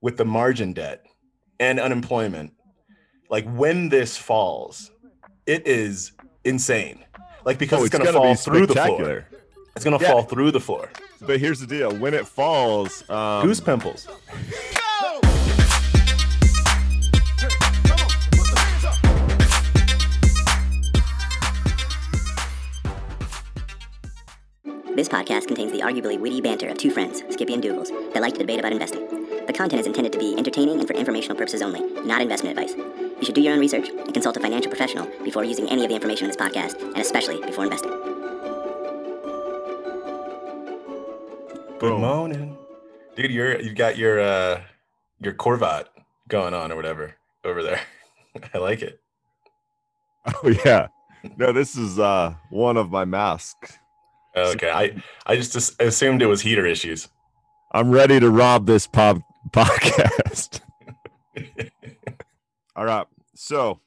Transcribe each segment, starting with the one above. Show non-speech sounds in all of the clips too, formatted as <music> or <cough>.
with the margin debt and unemployment, like when this falls, it is insane. Like because Oh, it's, it's gonna, gonna fall through the floor. It's gonna Yeah. fall through the floor. But here's the deal: when it falls, um, Goose pimples. This podcast contains the arguably witty banter of two friends, Skippy and Dougals, that like to debate about investing. The content is intended to be entertaining and for informational purposes only, not investment advice. You should do your own research and consult a financial professional before using any of the information in this podcast, and especially before investing. Good morning, dude. You're you've got your uh your Corvat going on or whatever over there. <laughs> I like it. <laughs> Oh yeah, no, this is uh one of my masks. Okay, I I just assumed it was heater issues. I'm ready to rob this pop podcast. <laughs> All right, so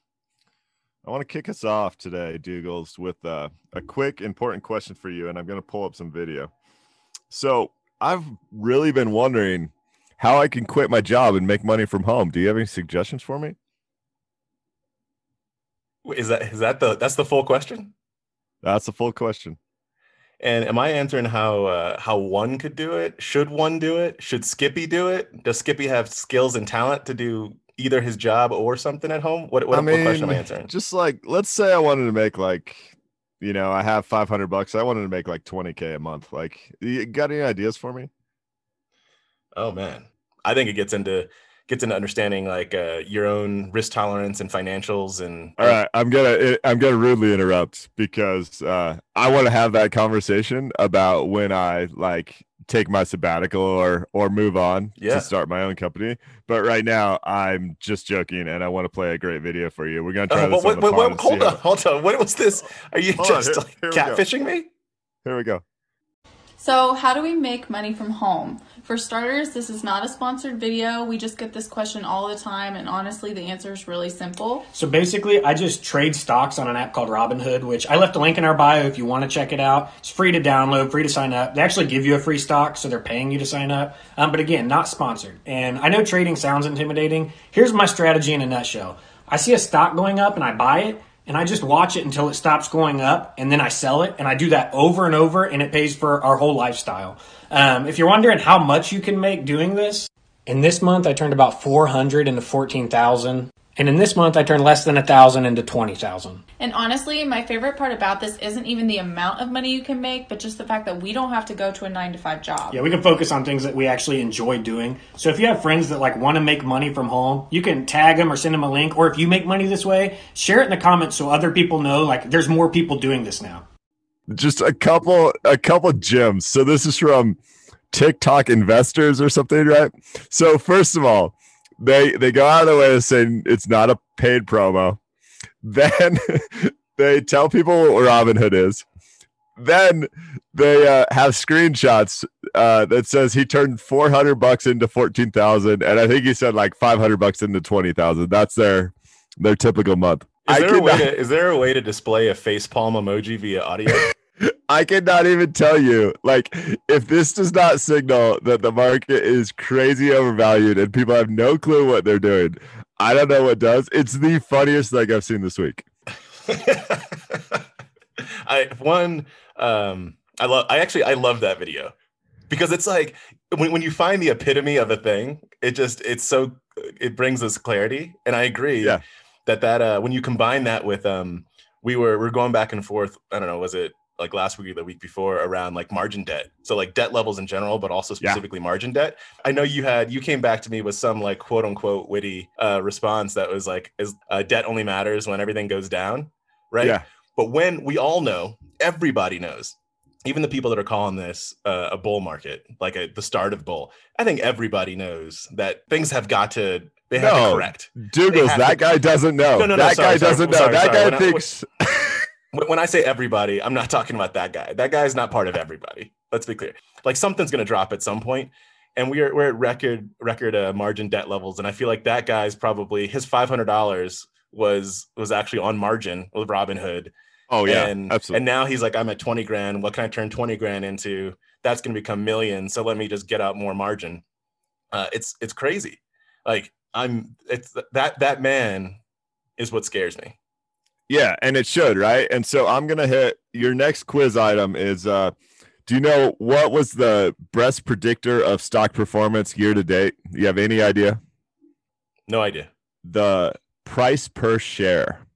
I want to kick us off today, Dougals, with uh, a quick, important question for you, and I'm going to pull up some video. So I've really been wondering how I can quit my job and make money from home. Do you have any suggestions for me? Is that is that the that's the full question? That's the full question. And am I answering how uh, how one could do it? Should one do it? Should Skippy do it? Does Skippy have skills and talent to do either his job or something at home? What what, I what question am I mean, answering? Just like let's say I wanted to make like, you know, I have 500 bucks. I wanted to make like 20k a month. Like, you got any ideas for me? Oh man, I think it gets into gets into understanding like uh, your own risk tolerance and financials and All right, I'm gonna I'm gonna rudely interrupt because uh, I want to have that conversation about when I like take my sabbatical or or move on Yeah. to start my own company. But right now, I'm just joking, and I want to play a great video for you. We're gonna try Oh, this what, on what, the what, pod hold on, hold on. What was this? Are you Hold on, just here- like here we go. catfishing me? Here we go. So, how do we make money from home? For starters, this is not a sponsored video. We just get this question all the time, and honestly, the answer is really simple. So basically, I just trade stocks on an app called Robinhood, which I left a link in our bio if you want to check it out. It's free to download, free to sign up. They actually give you a free stock, so they're paying you to sign up. Um, but again, not sponsored. And I know trading sounds intimidating. Here's my strategy in a nutshell I see a stock going up and I buy it. And I just watch it until it stops going up, and then I sell it, and I do that over and over, and it pays for our whole lifestyle. Um, if you're wondering how much you can make doing this, in this month, I turned about 400 into 14,000. And in this month, I turned less than a thousand into 20,000. And honestly, my favorite part about this isn't even the amount of money you can make, but just the fact that we don't have to go to a nine to five job. Yeah, we can focus on things that we actually enjoy doing. So if you have friends that like want to make money from home, you can tag them or send them a link. Or if you make money this way, share it in the comments so other people know like there's more people doing this now. just a couple a couple gems so this is from tiktok investors or something right so first of all they they go out of their way to say it's not a paid promo. Then <laughs> they tell people what robinhood is. Then they uh, have screenshots uh, that says he turned 400 bucks into 14,000 and I think he said like 500 bucks into 20,000 that's their their typical month. Is I there, a way to, is there a way to display a face palm emoji via audio? <laughs> I cannot even tell you. Like, if this does not signal that the market is crazy overvalued and people have no clue what they're doing, I don't know what does. It's the funniest thing I've seen this week. <laughs> I one um I love I actually I love that video because it's like when, when you find the epitome of a thing, it just it's so it brings us clarity. And I agree Yeah. that that uh when you combine that with um we were we're going back and forth, I don't know, was it like last week or the week before around like margin debt. So like debt levels in general, but also Yeah. specifically margin debt. I know you had you came back to me with some like quote unquote witty uh response that was like is uh, debt only matters when everything goes down, right? Yeah. But when we all know, everybody knows, even the people that are calling this uh, a bull market, like a, the start of bull, I think everybody knows that things have got to they have No. to correct. Have that to- guy doesn't know. No, no, no, that sorry, guy sorry, doesn't know. sorry, that sorry. guy thinks. <laughs> When I say everybody, I'm not <laughs> talking about that guy. That guy is not part of everybody. Let's be clear. Like something's going to drop at some point, and we're we're at record record uh, margin debt levels, and I feel like that guy's probably his five hundred dollars was was actually on margin with Robinhood. oh yeah, and, absolutely. And now he's like, I'm at 20 grand. What can I turn 20 grand into? That's going to become millions. So let me just get out more margin. Uh, it's it's crazy. Like I'm it's that that man is what scares me. Yeah, and it should, right? And so I'm gonna hit your next quiz item is uh do you know what was the best predictor of stock performance year to date? You have any idea? No idea. The price per share.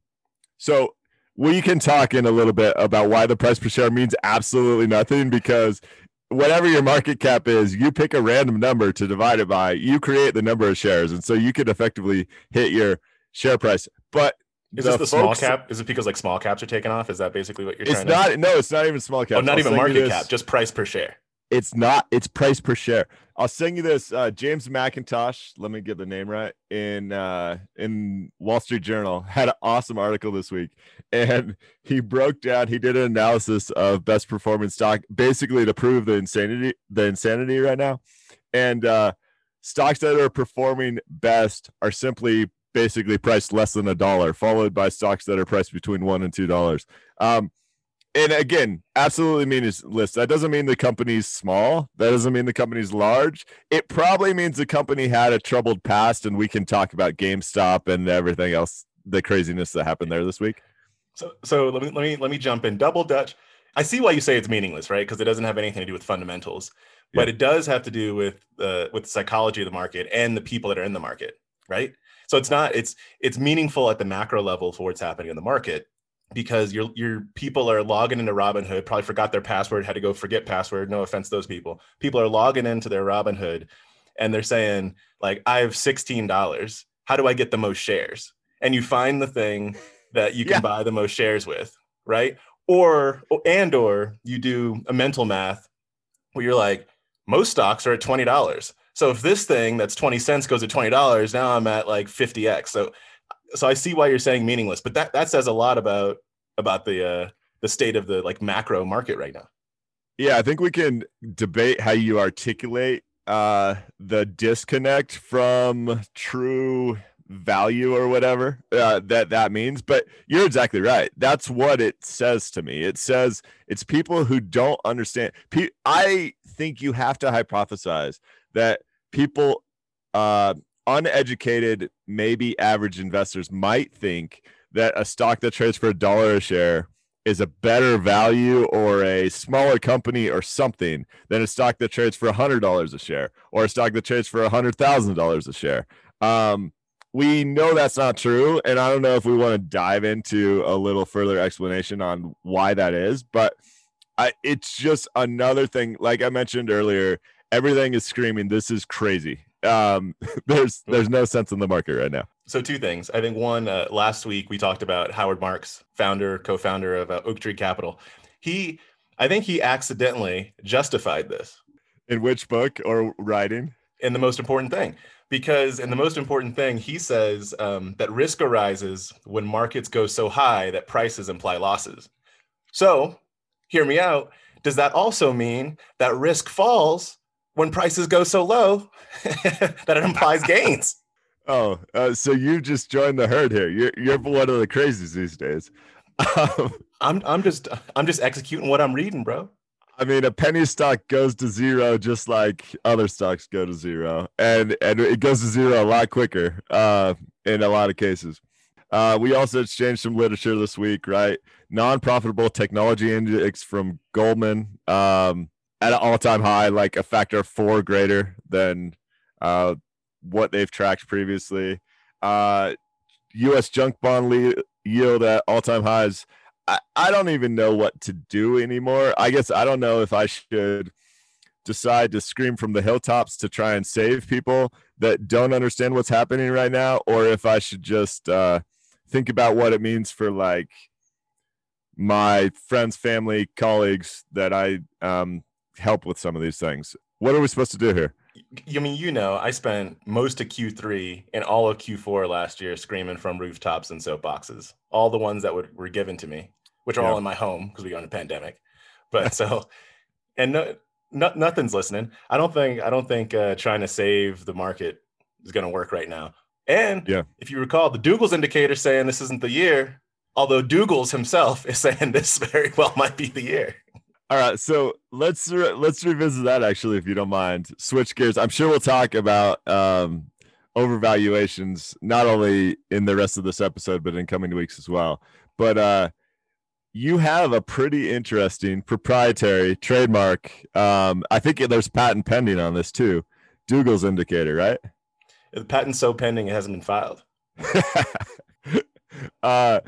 So we can talk in a little bit about why the price per share means absolutely nothing because whatever your market cap is, you pick a random number to divide it by, you create the number of shares. And so you could effectively hit your share price. But is the this the small cap? Is it because like small caps are taken off? Is that basically what you're it's trying not, to No, it's not even small cap. Oh, not I'll even market cap, just price per share. It's not, it's price per share. I'll send you this. Uh, James McIntosh, let me get the name right, in uh, in Wall Street Journal had an awesome article this week. And he broke down, he did an analysis of best performing stock, basically to prove the insanity, the insanity right now. And uh stocks that are performing best are simply basically priced less than a dollar, followed by stocks that are priced between one and two dollars. Um, and again, absolutely meaningless. That doesn't mean the company's small. That doesn't mean the company's large. It probably means the company had a troubled past, and we can talk about GameStop and everything else, the craziness that happened there this week. So, so let me let me let me jump in. Double Dutch. I see why you say it's meaningless, right? Because it doesn't have anything to do with fundamentals, yeah. but it does have to do with the uh, with the psychology of the market and the people that are in the market, right? So it's not it's it's meaningful at the macro level for what's happening in the market because your your people are logging into Robinhood, probably forgot their password, had to go forget password. No offense, those people. People are logging into their Robinhood and they're saying, like, I have $16. How do I get the most shares? And you find the thing that you can yeah. buy the most shares with, right? Or and or you do a mental math where you're like, most stocks are at $20. So if this thing that's 20 cents goes to $20, now I'm at like 50x. So so I see why you're saying meaningless, but that that says a lot about about the uh the state of the like macro market right now. Yeah, I think we can debate how you articulate uh the disconnect from true value or whatever uh, that that means but you're exactly right that's what it says to me it says it's people who don't understand i think you have to hypothesize that people uh uneducated, maybe average investors might think that a stock that trades for a dollar a share is a better value or a smaller company or something than a stock that trades for a hundred dollars a share or a stock that trades for a hundred thousand dollars a share. Um, we know that's not true, and I don't know if we want to dive into a little further explanation on why that is, but I, it's just another thing. Like I mentioned earlier, everything is screaming, "This is crazy." um, <laughs> there's there's no sense in the market right now. So two things. I think one uh, last week we talked about Howard Marks, founder, co-founder of uh, Oaktree Capital. He, I think he accidentally justified this. In which book or writing? In the most important thing, because in the most important thing, he says um, that risk arises when markets go so high that prices imply losses. So, hear me out. Does that also mean that risk falls when prices go so low <laughs> that it implies gains. <laughs> Oh, uh, so you just joined the herd here. You're you're one of the crazies these days. <laughs> I'm I'm just I'm just executing what I'm reading, bro. I mean, a penny stock goes to zero just like other stocks go to zero, and and it goes to zero a lot quicker uh, in a lot of cases. Uh, we also exchanged some literature this week, right? Non-profitable technology index from Goldman. Um, at an all-time high, like a factor of four greater than uh, what they've tracked previously. Uh, U.S. junk bond le- yield at all-time highs. I, I don't even know what to do anymore. I guess I don't know if I should decide to scream from the hilltops to try and save people that don't understand what's happening right now, or if I should just uh, think about what it means for like my friends, family, colleagues that I um, help with some of these things. What are we supposed to do here? I mean, you know, I spent most of Q3 and all of Q4 last year screaming from rooftops and soapboxes, all the ones that would, were given to me, which are yeah. all in my home because we are in a pandemic. <laughs> But so, <laughs> and no, no, nothing's listening. I don't think, I don't think uh, trying to save the market is going to work right now. And yeah. if you recall, the Douglas indicator saying this isn't the year, although Douglas himself is saying this very well might be the year. All right, so let's re- let's revisit that actually, if you don't mind. Switch gears. I'm sure we'll talk about um, overvaluations, not only in the rest of this episode, but in coming weeks as well. But uh, you have a pretty interesting proprietary trademark. Um, I think there's patent pending on this too. Dougall's indicator, right? The patent's so pending it hasn't been filed. <laughs> uh,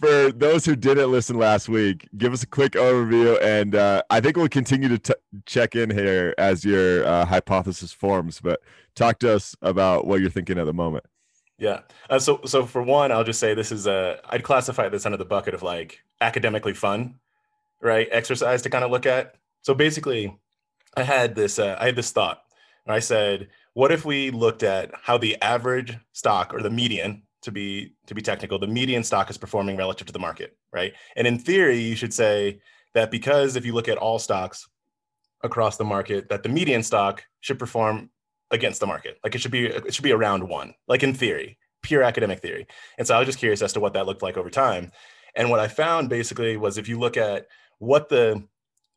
for those who didn't listen last week, give us a quick overview, and uh, I think we'll continue to t- check in here as your uh, hypothesis forms. But talk to us about what you're thinking at the moment. Yeah. Uh, so, so for one, I'll just say this is a. I'd classify this under the bucket of like academically fun, right? Exercise to kind of look at. So basically, I had this. Uh, I had this thought, and I said, "What if we looked at how the average stock or the median to be to be technical, the median stock is performing relative to the market, right? And in theory, you should say that because if you look at all stocks across the market, that the median stock should perform against the market. Like it should be it should be around one, like in theory, pure academic theory. And so I was just curious as to what that looked like over time. And what I found basically was if you look at what the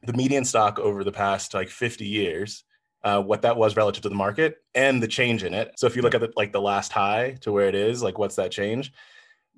the median stock over the past like 50 years uh, what that was relative to the market and the change in it. So if you look at the, like the last high to where it is, like what's that change?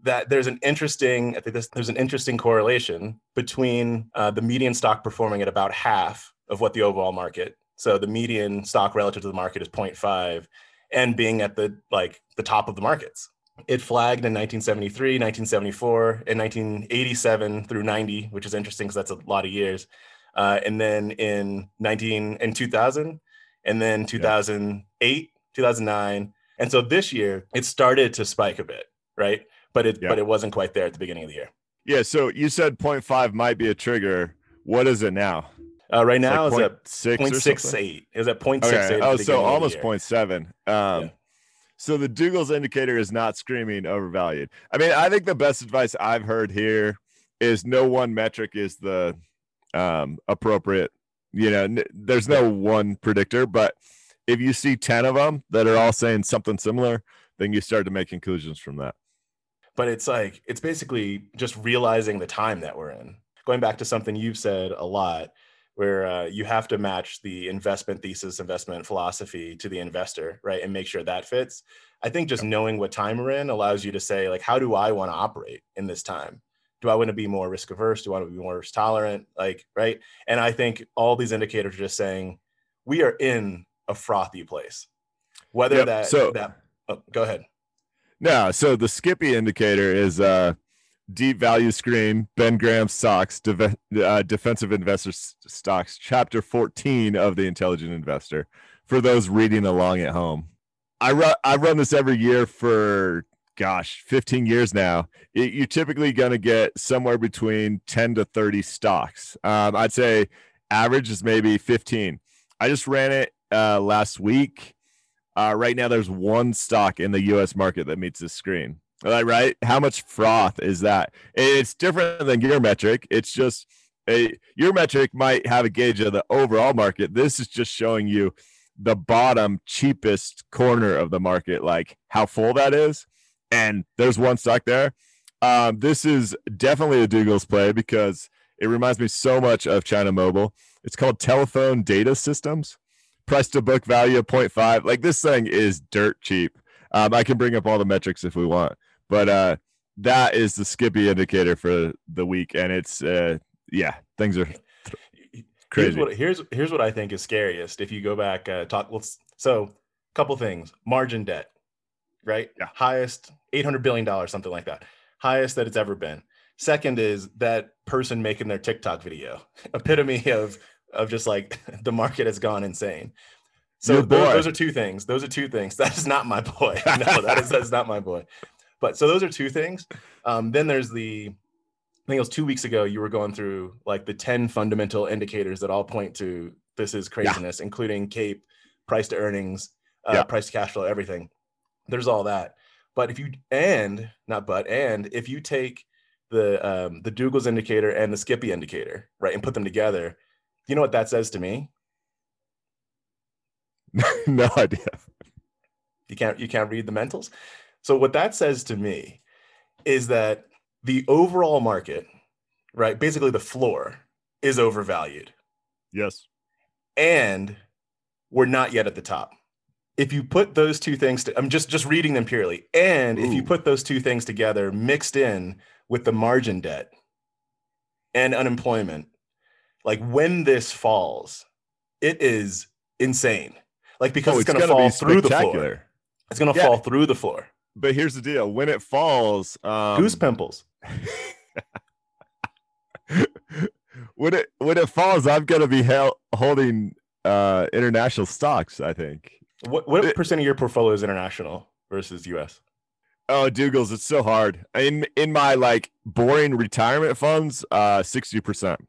That there's an interesting, I think this, there's an interesting correlation between uh, the median stock performing at about half of what the overall market. So the median stock relative to the market is 0.5 and being at the like the top of the markets. It flagged in 1973, 1974, and 1987 through 90, which is interesting because that's a lot of years. Uh, and then in 19 in 2000 and then 2008, yeah. 2009. And so this year it started to spike a bit, right? But it yeah. but it wasn't quite there at the beginning of the year. Yeah, so you said 0.5 might be a trigger. What is it now? Uh, right now it's, like it's at 0.68. Is at 0.68. Okay. Oh, so almost 0.7. Um, yeah. So the Dougall's indicator is not screaming overvalued. I mean, I think the best advice I've heard here is no one metric is the um, appropriate you know, n- there's no one predictor, but if you see 10 of them that are all saying something similar, then you start to make conclusions from that. But it's like, it's basically just realizing the time that we're in. Going back to something you've said a lot, where uh, you have to match the investment thesis, investment philosophy to the investor, right? And make sure that fits. I think just knowing what time we're in allows you to say, like, how do I want to operate in this time? Do I want to be more risk averse? Do I want to be more risk tolerant? Like, right. And I think all these indicators are just saying we are in a frothy place. Whether yep. that, so, that, oh, go ahead. No, so the Skippy indicator is uh deep value screen, Ben Graham stocks, de- uh, defensive investor stocks, chapter 14 of the intelligent investor for those reading along at home. I run I run this every year for gosh, 15 years now, it, you're typically going to get somewhere between 10 to 30 stocks. Um, I'd say average is maybe 15. I just ran it uh, last week. Uh, right now, there's one stock in the US market that meets this screen. Right? How much froth is that? It's different than your metric. It's just a, your metric might have a gauge of the overall market. This is just showing you the bottom cheapest corner of the market, like how full that is and there's one stock there. Um, this is definitely a Dougall's play because it reminds me so much of China Mobile. It's called Telephone Data Systems. Price to book value of 0.5. Like this thing is dirt cheap. Um, I can bring up all the metrics if we want, but uh, that is the Skippy indicator for the week, and it's uh, yeah, things are crazy. Here's what, here's here's what I think is scariest. If you go back, uh, talk. Let's so a couple things. Margin debt right? Yeah. Highest $800 billion, something like that. Highest that it's ever been. Second is that person making their TikTok video, <laughs> epitome of of just like <laughs> the market has gone insane. So those, those, are two things. Those are two things. <laughs> That is not my boy. No, that is that's not my boy. But so those are two things. Um, then there's the I think it was two weeks ago you were going through like the 10 fundamental indicators that all point to this is craziness, yeah. including CAPE, price to earnings, uh, yeah. price to cash flow, everything there's all that. But if you and not but and if you take the um, the Dougall's indicator and the Skippy indicator, right, and put them together, you know what that says to me? <laughs> no idea. You can't you can't read the mentals. So what that says to me is that the overall market, right, basically the floor is overvalued. Yes. And we're not yet at the top if you put those two things to, I'm just just reading them purely. And if you put those two things together mixed in with the margin debt and unemployment, like when this falls, it is insane. Like because Oh, it's, going to gonna fall through the floor. It's going to Yeah. fall through the floor. But here's the deal: when it falls, um, Goose pimples. <laughs> when it when it falls, I'm gonna be hel- holding uh international stocks. I think. What what it- percent of your portfolio is international versus US? Oh, Dougals, it's so hard. In in my like boring retirement funds, uh, sixty percent.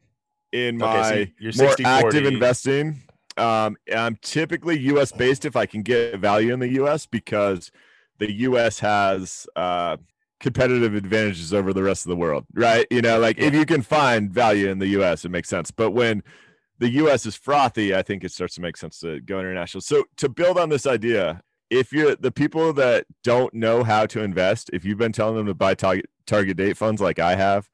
In Okay, so my more 60, active investing, um, I'm typically U.S. based if I can get value in the U.S. because the U.S. has uh, competitive advantages over the rest of the world, right? You know, like if you can find value in the U.S., it makes sense. But when the U.S. is frothy, I think it starts to make sense to go international. So to build on this idea, if you're the people that don't know how to invest, if you've been telling them to buy target target date funds like I have,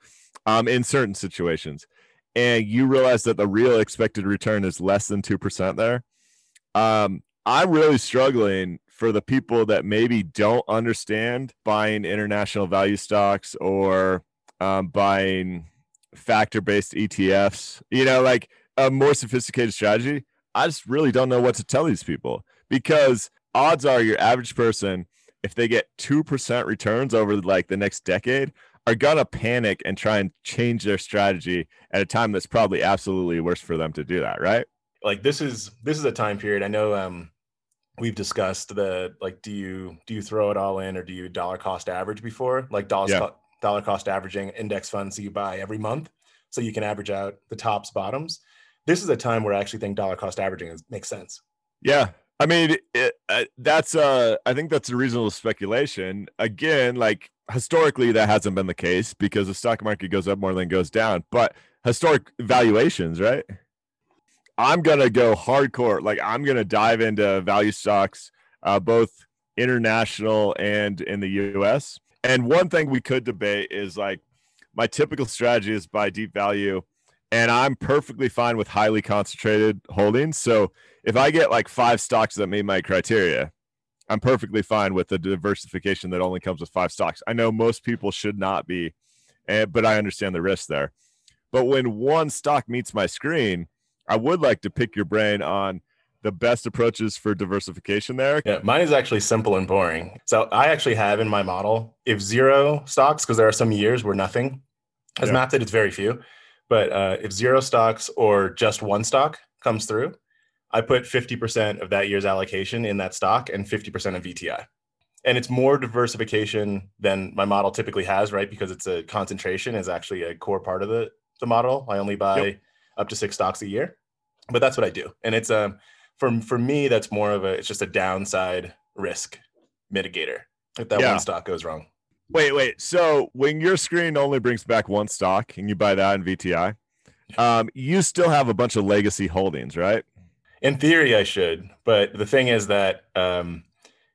um, in certain situations, and you realize that the real expected return is less than two percent there, um, I'm really struggling for the people that maybe don't understand buying international value stocks or um, buying factor based ETFs. You know, like a more sophisticated strategy. I just really don't know what to tell these people because odds are your average person, if they get 2% returns over like the next decade, are going to panic and try and change their strategy at a time that's probably absolutely worse for them to do that. Right. Like this is this is a time period. I know um we've discussed the like do you do you throw it all in or do you dollar cost average before? Like dollars Yeah. co- dollar cost averaging index funds that you buy every month so you can average out the tops bottoms. This is a time where I actually think dollar cost averaging is, makes sense. Yeah. I mean, it, uh, that's uh, I think that's a reasonable speculation. Again, like historically, that hasn't been the case because the stock market goes up more than goes down. But historic valuations, right? I'm gonna go hardcore. Like I'm gonna dive into value stocks, uh, both international and in the U.S. And one thing we could debate is like my typical strategy is buy deep value, and I'm perfectly fine with highly concentrated holdings. So if I get like five stocks that meet my criteria, I'm perfectly fine with the diversification that only comes with five stocks. I know most people should not be, eh, but I understand the risk there. But when one stock meets my screen, I would like to pick your brain on the best approaches for diversification there. Yeah, mine is actually simple and boring. So I actually have in my model if zero stocks, because there are some years where nothing has Yeah. mapped it, it's very few. But uh, if zero stocks or just one stock comes through, I put 50% of that year's allocation in that stock and 50% of VTI. And it's more diversification than my model typically has, right? Because it's a concentration is actually a core part of the, the model. I only buy Yep. up to six stocks a year, but that's what I do. And it's um for for me, that's more of a it's just a downside risk mitigator if that Yeah. one stock goes wrong. Wait, wait. So when your screen only brings back one stock and you buy that in VTI, um, you still have a bunch of legacy holdings, right? In theory, I should, but the thing is that um,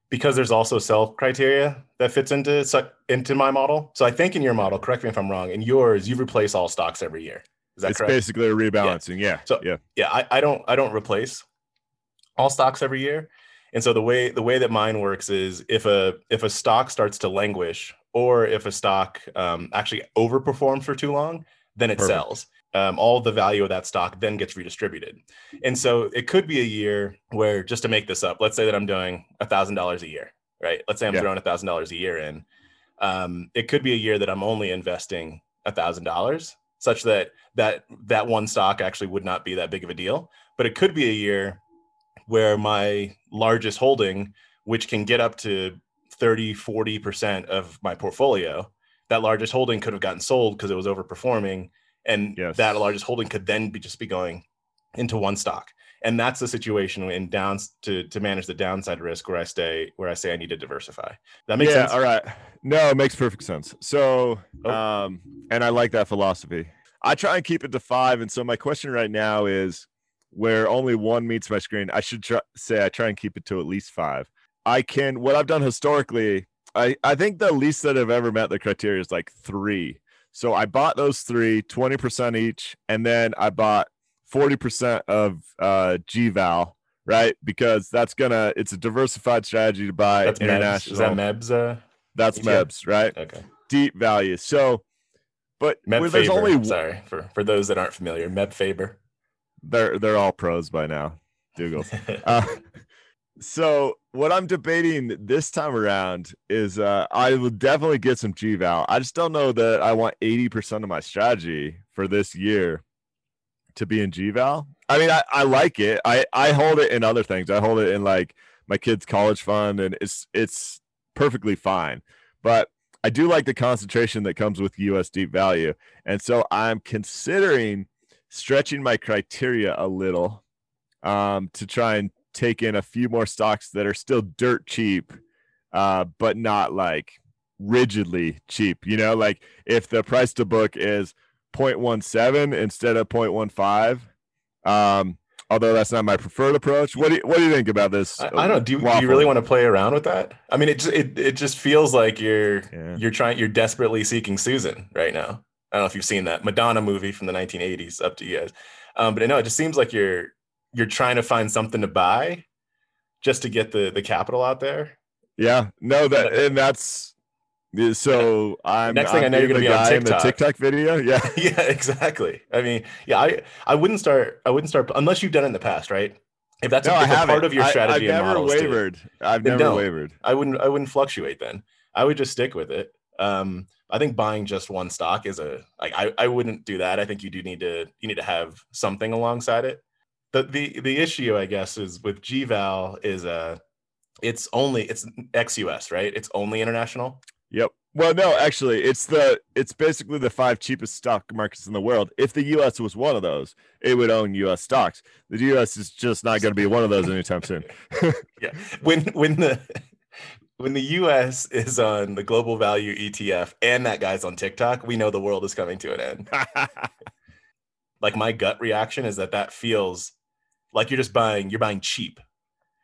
because there's also sell criteria that fits into into my model. So I think in your model, correct me if I'm wrong. In yours, you replace all stocks every year. Is that it's correct? basically a rebalancing. Yeah. So- yeah. yeah I, I don't i don't replace all stocks every year and so the way the way that mine works is if a if a stock starts to languish or if a stock um, actually overperforms for too long then it Perfect. sells. Um, all the value of that stock then gets redistributed. And so it could be a year where just to make this up let's say that i'm doing a thousand dollars a year right? Let's say i'm Yeah. throwing a thousand dollars a year in. Um, it could be a year that i'm only investing a thousand dollars such that that that one stock actually would not be that big of a deal. But it could be a year where my largest holding which can get up to 30 40% of my portfolio that largest holding could have gotten sold because it was overperforming and Yes. that largest holding could then be just be going into one stock and that's the situation in downs to to manage the downside risk where i stay where i say i need to diversify that makes yeah, sense All right. No, it makes perfect sense. So, Oh. um, and I like that philosophy. I try and keep it to five. And so my question right now is where only one meets my screen, I should try, say I try and keep it to at least five. I can, what I've done historically, I, I think the least that I've ever met the criteria is like three. So I bought those three, 20% each, and then I bought 40% of uh, GVAL, right? Because that's gonna it's a diversified strategy to buy That's Mebs. international. Is that Mebs? Uh, That's ETF? Mebs, right? okay. Deep value. So, but Meb where there's Faber. only Sorry for for those that aren't familiar. Meb Faber. They're they're all pros by now. Dougals. Uh, <laughs> so what I'm debating this time around is uh, I will definitely get some G GVAL. I just don't know that I want 80% of my strategy for this year to be in G GVAL. I mean, I, I like it. I, I hold it in other things. I hold it in like my kids' college fund, and it's it's perfectly fine. But I do like the concentration that comes with US deep value. And so I'm considering stretching my criteria a little um, to try and take in a few more stocks that are still dirt cheap, uh, but not like rigidly cheap. You know, like if the price to book is 0.17 instead of 0.15. Um, although that's not my preferred approach. What do you, what do you think about this? I, I don't know. Do you, do you really want to play around with that? I mean, it just it, it just feels like you're Yeah. you're trying you're desperately seeking Susan right now. I don't know if you've seen that Madonna movie from the 1980s. Up to you guys. Um, but no, it just seems like you're you're trying to find something to buy just to get the the capital out there. Yeah, no, that and that's so. I'm Next thing I'm I know, you're gonna be on guy in the TikTok. TikTok video. Yeah, <laughs> yeah, exactly. I mean, yeah, I I wouldn't start I wouldn't start unless you've done it in the past, right? If that's no, a, I if part of your I- strategy I've and never wavered. I've never wavered. I wouldn't I wouldn't fluctuate then. I would just stick with it. Um, I think buying just one stock is a like I, I wouldn't do that. I think you do need to you need to have something alongside it. The the the issue I guess is with GVAL is uh it's only it's ex US, right? It's only international. Yep. Well, no, actually, it's the it's basically the five cheapest stock markets in the world. If the U.S. was one of those, it would own U.S. stocks. The U.S. is just not going to be one of those anytime soon. <laughs> Yeah. When when the when the US is on the global value ETF and that guy's on TikTok, we know the world is coming to an end. <laughs> like my gut reaction is that that feels like you're just buying you're buying cheap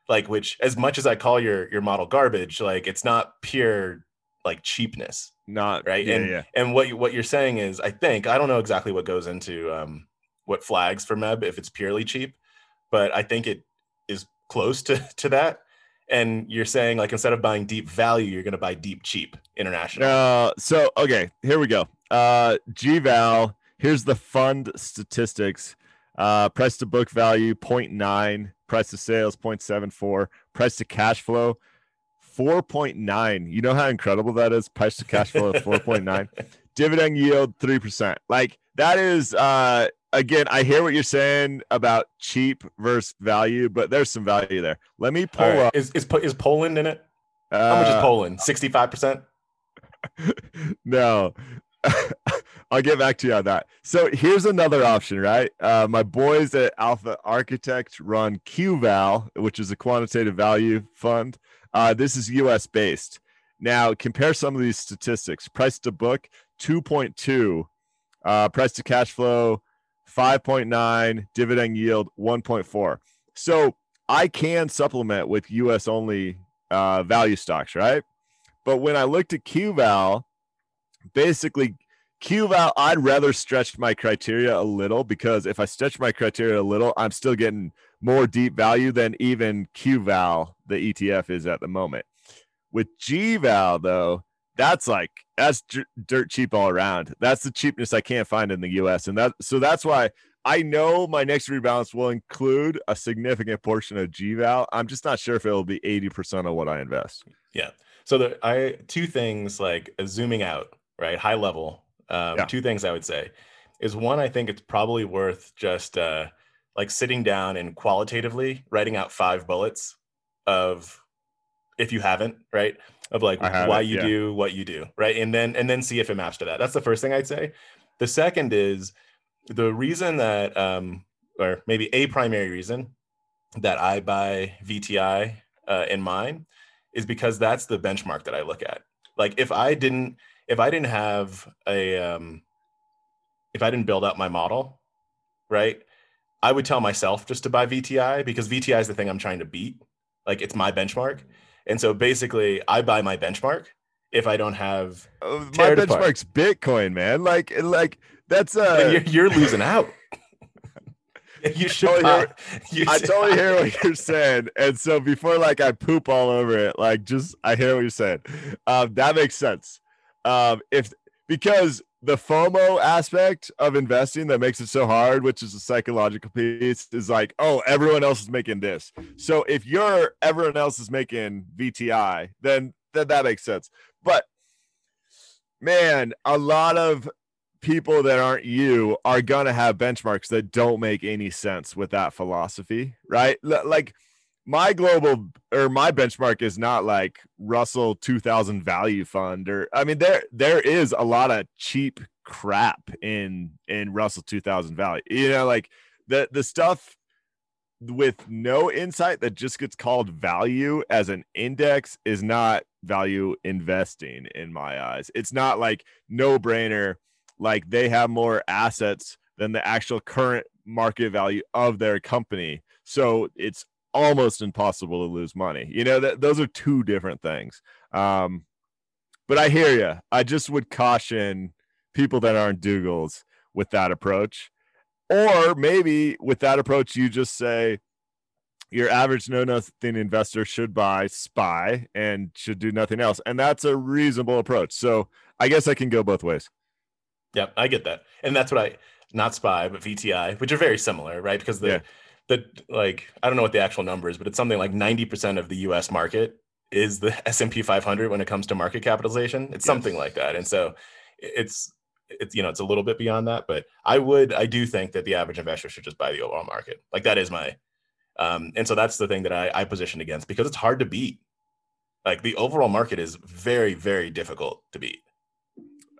like which as much as i call your your model garbage like it's not pure like cheapness not right Yeah, and yeah. and what you, what you're saying is i think i don't know exactly what goes into um what flags for meb if it's purely cheap but i think it is close to to that and you're saying like instead of buying deep value you're going to buy deep cheap international Uh, so okay, here we go. Uh, GVAL. Here's the fund statistics. Uh, price to book value 0.9, price to sales 0.74, price to cash flow 4.9. You know how incredible that is? Price to cash flow of <laughs> 4.9. Dividend yield 3%. Like that is uh again, I hear what you're saying about cheap versus value, but there's some value there. Let me pull right. up is, is is poland in it how much is uh, poland <laughs> 65% no. <laughs> I'll get back to you on that. So here's another option, right? Uh, my boys at Alpha Architect run QVAL, which is a quantitative value fund. Uh, this is US based. Now, compare some of these statistics price to book 2.2, uh, price to cash flow 5.9, dividend yield 1.4. So I can supplement with US only uh, value stocks, right? But when I looked at QVAL, basically QVAL, I'd rather stretch my criteria a little because if I stretch my criteria a little, I'm still getting more deep value than even QVAL, the ETF, is at the moment. With GVAL, though, that's like that's d- dirt cheap all around. That's the cheapness I can't find in the US, and that so that's why I know my next rebalance will include a significant portion of GVAL. I'm just not sure if it'll be 80% of what I invest. Yeah. So the I two things like uh, zooming out, right? High level. Um, Yeah. Two things I would say is one, I think it's probably worth just uh, like sitting down and qualitatively writing out five bullets of if you haven't, right? Of like why you yeah. do what you do, right? And then and then see if it maps to that. That's the first thing I'd say. The second is the reason that um or maybe a primary reason that I buy VTI uh, in mine is because that's the benchmark that I look at. Like if I didn't if I didn't have a um if I didn't build out my model, right? I would tell myself just to buy VTI because VTI is the thing I'm trying to beat. Like it's my benchmark. And so basically I buy my benchmark if I don't have Uh, my it apart. benchmark's Bitcoin, man. Like, like that's uh you're, you're losing out. <laughs> You should. totally buy- hear- <laughs> you I totally hear what you're saying. And so before like I poop all over it, like just I hear what you're saying. Um, that makes sense. Um, if because the FOMO aspect of investing that makes it so hard, which is a psychological piece, is like, oh, everyone else is making this. So if you're everyone else is making VTI, then then that makes sense. But man, a lot of people that aren't you are to have benchmarks that don't make any sense with that philosophy, right? Like my global or my benchmark is not like Russell 2000 value fund or I mean there there is a lot of cheap crap in in Russell 2000 value. You know like the the stuff with no insight that just gets called value as an index is not value investing in my eyes. It's not like no brainer like they have more assets than the actual current market value of their company. So it's almost impossible to lose money. You know, that those are two different things. Um, but I hear you. I just would caution people that aren't Dougals with that approach. Or maybe with that approach, you just say your average know nothing investor should buy SPY and should do nothing else. And that's a reasonable approach. So I guess I can go both ways. Yep, I get that, and that's what I not spy but VTI, which are very similar, right? Because the Yeah. The like I don't know what the actual number is, but it's something like ninety percent of the U.S. market is the <laughs> S and P 500 when it comes to market capitalization. It's something like that, and so it's it's you know it's a little bit beyond that, but I would I do think that the average investor should just buy the overall market. Like that is my, um, and so that's the thing that I I position against because it's hard to beat. Like the overall market is very very difficult to beat.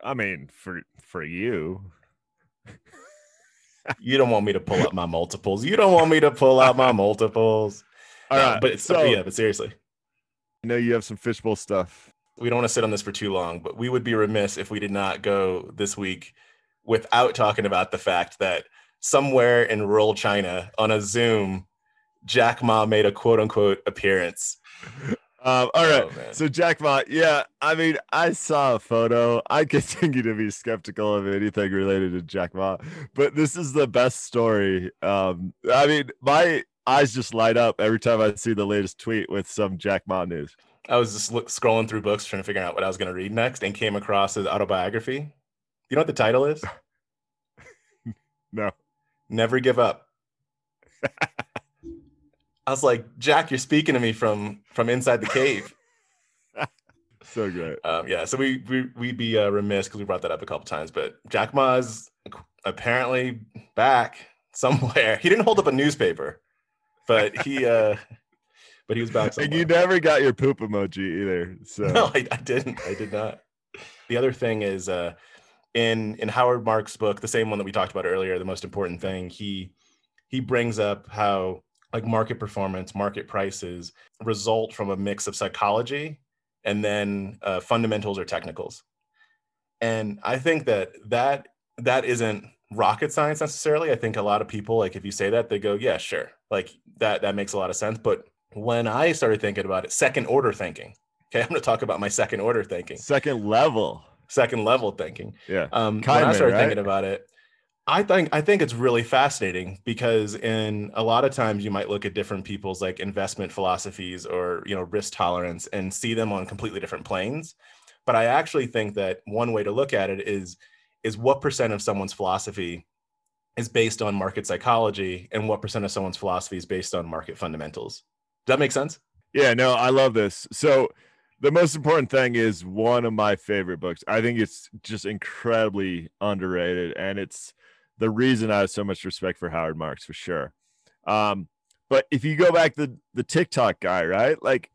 I mean, for for you, <laughs> You don't want me to pull up my multiples. You don't want me to pull out my multiples. All right, right. but it's so yeah, but seriously, I know you have some fishbowl stuff. we don't want to sit on this for too long, but we would be remiss if we did not go this week without talking about the fact that somewhere in rural China on a Zoom, Jack Ma made a quote unquote appearance. Um, all right. Oh, so Jack Ma, yeah, I mean, I saw a photo. I <laughs> continue to be skeptical of anything related to Jack Ma, but this is the best story. Um, I mean, my eyes just light up every time I see the latest tweet with some Jack Ma news. I was just look, scrolling through books trying to figure out what I was going to read next and came across his autobiography. You know what the title is? <laughs> No. Never Give Up. <laughs> I was like, Jack, you're speaking to me from from inside the cave. <laughs> So great. Um, yeah, so we, we we'd be uh, remiss because we brought that up a couple times, but Jack Ma's apparently back somewhere. <laughs> He didn't hold up a newspaper, but he uh, <laughs> but he was back somewhere. And you never got your poop emoji either. So No, I, I didn't. I did not. The other thing is uh, in in Howard Mark's book, the same one that we talked about earlier, the most important thing, he he brings up how like market performance, market prices result from a mix of psychology and then uh, fundamentals or technicals. And I think that that that isn't rocket science necessarily. I think a lot of people like if you say that they go, yeah, sure. Like that that makes a lot of sense, but when I started thinking about it, second order thinking. Okay, I'm going to talk about my second order thinking, second level. second level thinking. Yeah. Um, when I started right? thinking about it, I think I think it's really fascinating because in a lot of times you might look at different people's like investment philosophies or you know risk tolerance and see them on completely different planes. But I actually think that one way to look at it is is what percent of someone's philosophy is based on market psychology and what percent of someone's philosophy is based on market fundamentals. Does that make sense? Yeah, no, I love this. So the most important thing is one of my favorite books. I think it's just incredibly underrated, and it's the reason I have so much respect for Howard Marks for sure. Um, but if you go back to the TikTok guy, right? Like,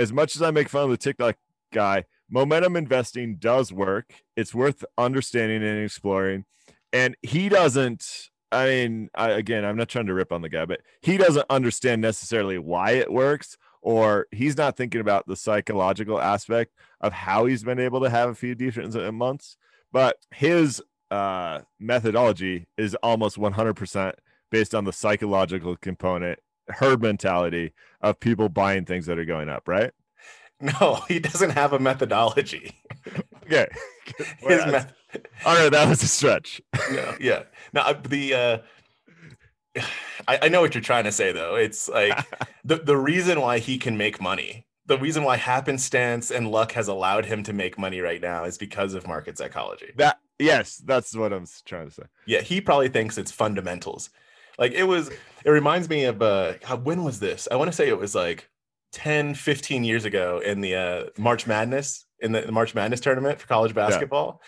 as much as I make fun of the TikTok guy, momentum investing does work. It's worth understanding and exploring. And he doesn't. I mean, I, again, I'm not trying to rip on the guy, but he doesn't understand necessarily why it works, or he's not thinking about the psychological aspect of how he's been able to have a few decent months. But his uh, methodology is almost 100% based on the psychological component, herd mentality of people buying things that are going up, right? <laughs> No, he doesn't have a methodology. <laughs> Okay. <laughs> His meth- All right, that was a stretch. no, yeah. Now uh, the uh, <sighs> I, I know what you're trying to say though. It's like the, the reason why he can make money, the reason why happenstance and luck has allowed him to make money right now is because of market psychology. That yes, that's what I'm trying to say. Yeah, he probably thinks it's fundamentals. Like it was, it reminds me of uh when was this? I want to say it was like 10, 15 years ago in the uh March Madness, in the, the March Madness tournament for college basketball.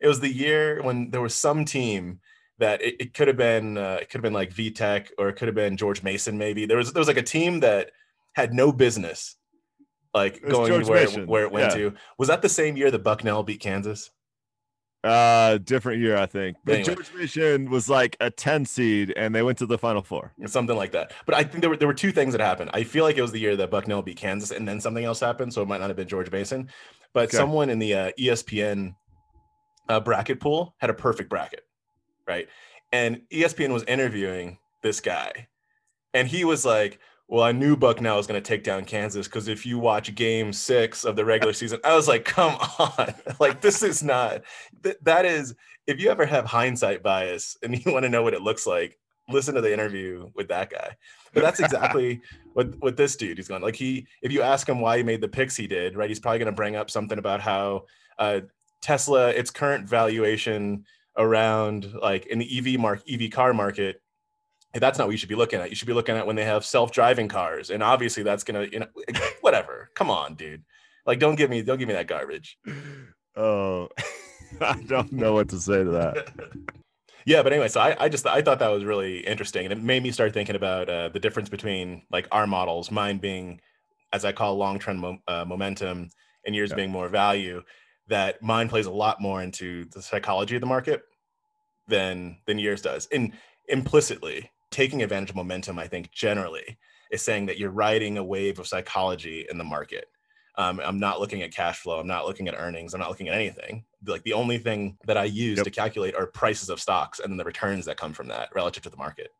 It was the year when there was some team that it, it could have been uh, it could have been like VTech or it could have been George Mason maybe. There was there was like a team that had no business like going where it, where it went yeah. to. Was that the same year that Bucknell beat Kansas? Uh, different year, I think. But Anyway. George Mason was like a 10 seed, and they went to the Final Four. something like that. But I think there were there were two things that happened. I feel like it was the year that Bucknell beat Kansas, and then something else happened. So it might not have been George Mason, but Okay. someone in the uh, ESPN uh, bracket pool had a perfect bracket, right? And ESPN was interviewing this guy, and he was like. Well, I knew Bucknell was going to take down Kansas because if you watch Game Six of the regular season, I was like, "Come on! <laughs> like this is not th- that is if you ever have hindsight bias and <laughs> you want to know what it looks like, listen to the interview with that guy. But that's exactly <laughs> what what this dude he's going like he if you ask him why he made the picks he did, right? He's probably going to bring up something about how uh, Tesla its current valuation around like in the EV mark EV car market that's not what you should be looking at. You should be looking at when they have self-driving cars, and obviously that's gonna, you know, <laughs> whatever. Come on, dude. Like, don't give me, don't give me that garbage. <laughs> Oh, <laughs> I don't know what to say to that. yeah but anyway so I, I just i thought that was really interesting and it made me start thinking about uh, the difference between like our models mine being as i call long term mo- uh, momentum and yours Yeah. being more value that mine plays a lot more into the psychology of the market than than yours does and implicitly taking advantage of momentum i think generally is saying that you're riding a wave of psychology in the market um, i'm not looking at cash flow i'm not looking at earnings i'm not looking at anything like the only thing that i use Yep. to calculate are prices of stocks and then the returns that come from that relative to the market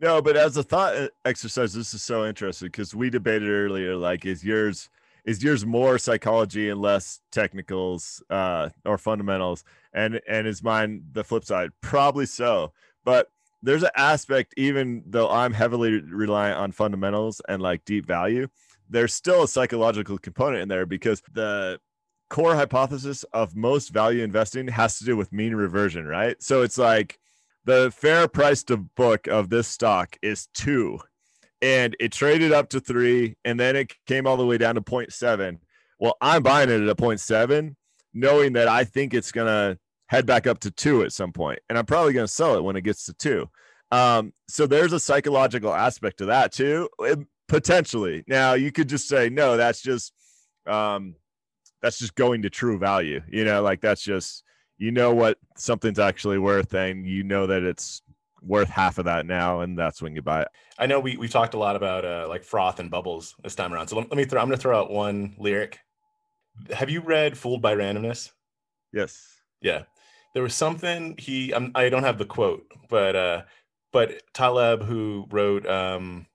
No, but as a thought uh, exercise, this is so interesting because we debated earlier. Like, is yours is yours more psychology and less technicals uh, or fundamentals, and and is mine the flip side? Probably so. But there's an aspect, even though I'm heavily reliant on fundamentals and like deep value, there's still a psychological component in there because the core hypothesis of most value investing has to do with mean reversion, right? So it's like the fair price to book of this stock is two and it traded up to three and then it came all the way down to 0.7 well i'm buying it at a 0.7 knowing that i think it's going to head back up to two at some point and i'm probably going to sell it when it gets to two. Um, so there's a psychological aspect to that too eh, potentially. Now you could just say no that's just um, that's just going to true value you know like that's just you know what something's actually worth and you know that it's worth half of that now and that's when you buy it. I know we, we've talked a lot about uh, like froth and bubbles this time around so let, let me throw i'm going to throw out one lyric. Have you read fooled by randomness? Yes. Yeah, there was something he. I'm, I don't have the quote, but uh, but Taleb, who wrote um,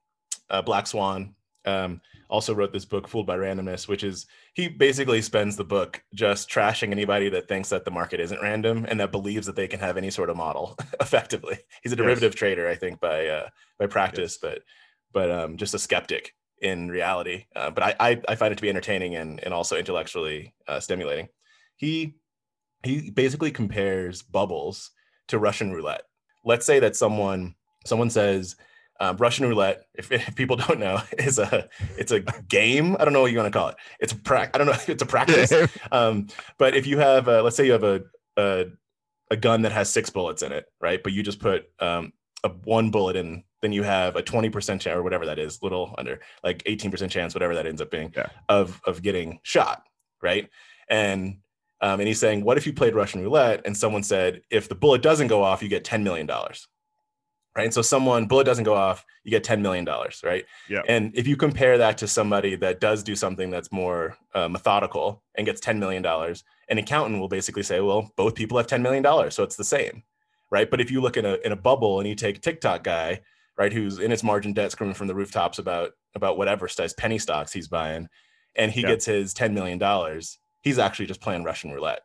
uh, Black Swan, um, also wrote this book, Fooled by Randomness, which is he basically spends the book just trashing anybody that thinks that the market isn't random and that believes that they can have any sort of model <laughs> effectively. He's a Yes. derivative trader, I think, by uh, by practice, but but um, just a skeptic in reality. Uh, but I, I I find it to be entertaining and and also intellectually uh, stimulating. He he basically compares bubbles to Russian roulette. Let's say that someone someone says um, Russian roulette. If, <laughs> if people don't know, is a it's a game. I don't know what you want to call it. It's a prac. I don't know. <laughs> It's a practice. <laughs> Um, but if you have, uh, let's say you have a, a a gun that has six bullets in it, right? But you just put um, a one bullet in, then you have a twenty percent chance, or whatever that is, little under like eighteen percent chance, whatever that ends up being, Yeah. of of getting shot, right? And um, and he's saying, what if you played Russian roulette and someone said, if the bullet doesn't go off, you get ten million dollars, right? And so someone bullet doesn't go off, you get ten million dollars, right? Yeah. And if you compare that to somebody that does do something that's more uh, methodical and gets ten million dollars, an accountant will basically say, well, both people have ten million dollars, so it's the same, right? But if you look in a in a bubble and you take TikTok guy, right, who's in his margin debt screaming from the rooftops about about whatever size penny stocks he's buying, and he Yeah. gets his ten million dollars, he's actually just playing Russian roulette.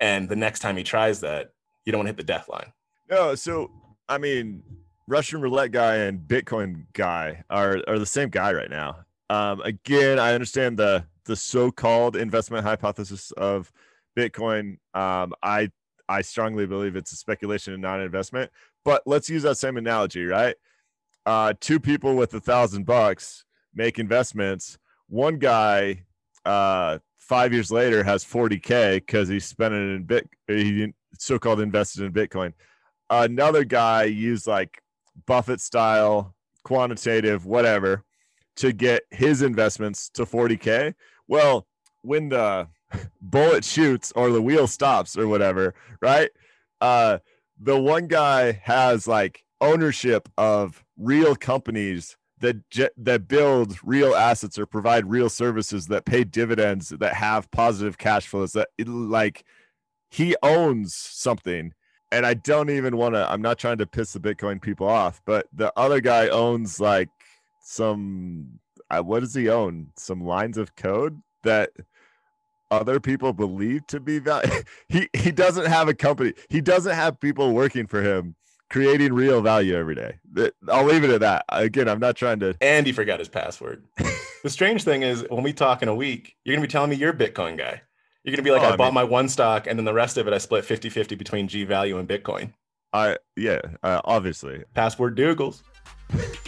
And the next time he tries that, you don't want to hit the death line. no so i mean Russian roulette guy and Bitcoin guy are are the same guy right now. Um, again, I understand the the so-called investment hypothesis of Bitcoin. Um, I I strongly believe it's a speculation and not an investment. But let's use that same analogy, right? Uh, two people with a thousand bucks make investments. One guy, uh, five years later, has 40k because he spent it in bit. He so-called invested in Bitcoin. Another guy used like Buffett style, quantitative, whatever, to get his investments to 40k. Well, when the <laughs> bullet shoots or the wheel stops or whatever, right? Uh, the one guy has like ownership of real companies that that build real assets or provide real services that pay dividends that have positive cash flows that like he owns something and i don't even want to i'm not trying to piss the bitcoin people off but the other guy owns like some uh, what does he own some lines of code that other people believe to be value. <laughs> he he doesn't have a company. He doesn't have people working for him creating real value every day. I'll leave it at that. Again, I'm not trying to. And he forgot his password. <laughs> the strange thing is, when we talk in a week, you're gonna be telling me you're a Bitcoin guy. You're gonna be like, oh, I, I, bought mean, my one stock, and then the rest of it I split 50-50 between G value and Bitcoin. I yeah, uh, obviously. Password Dougals. <laughs>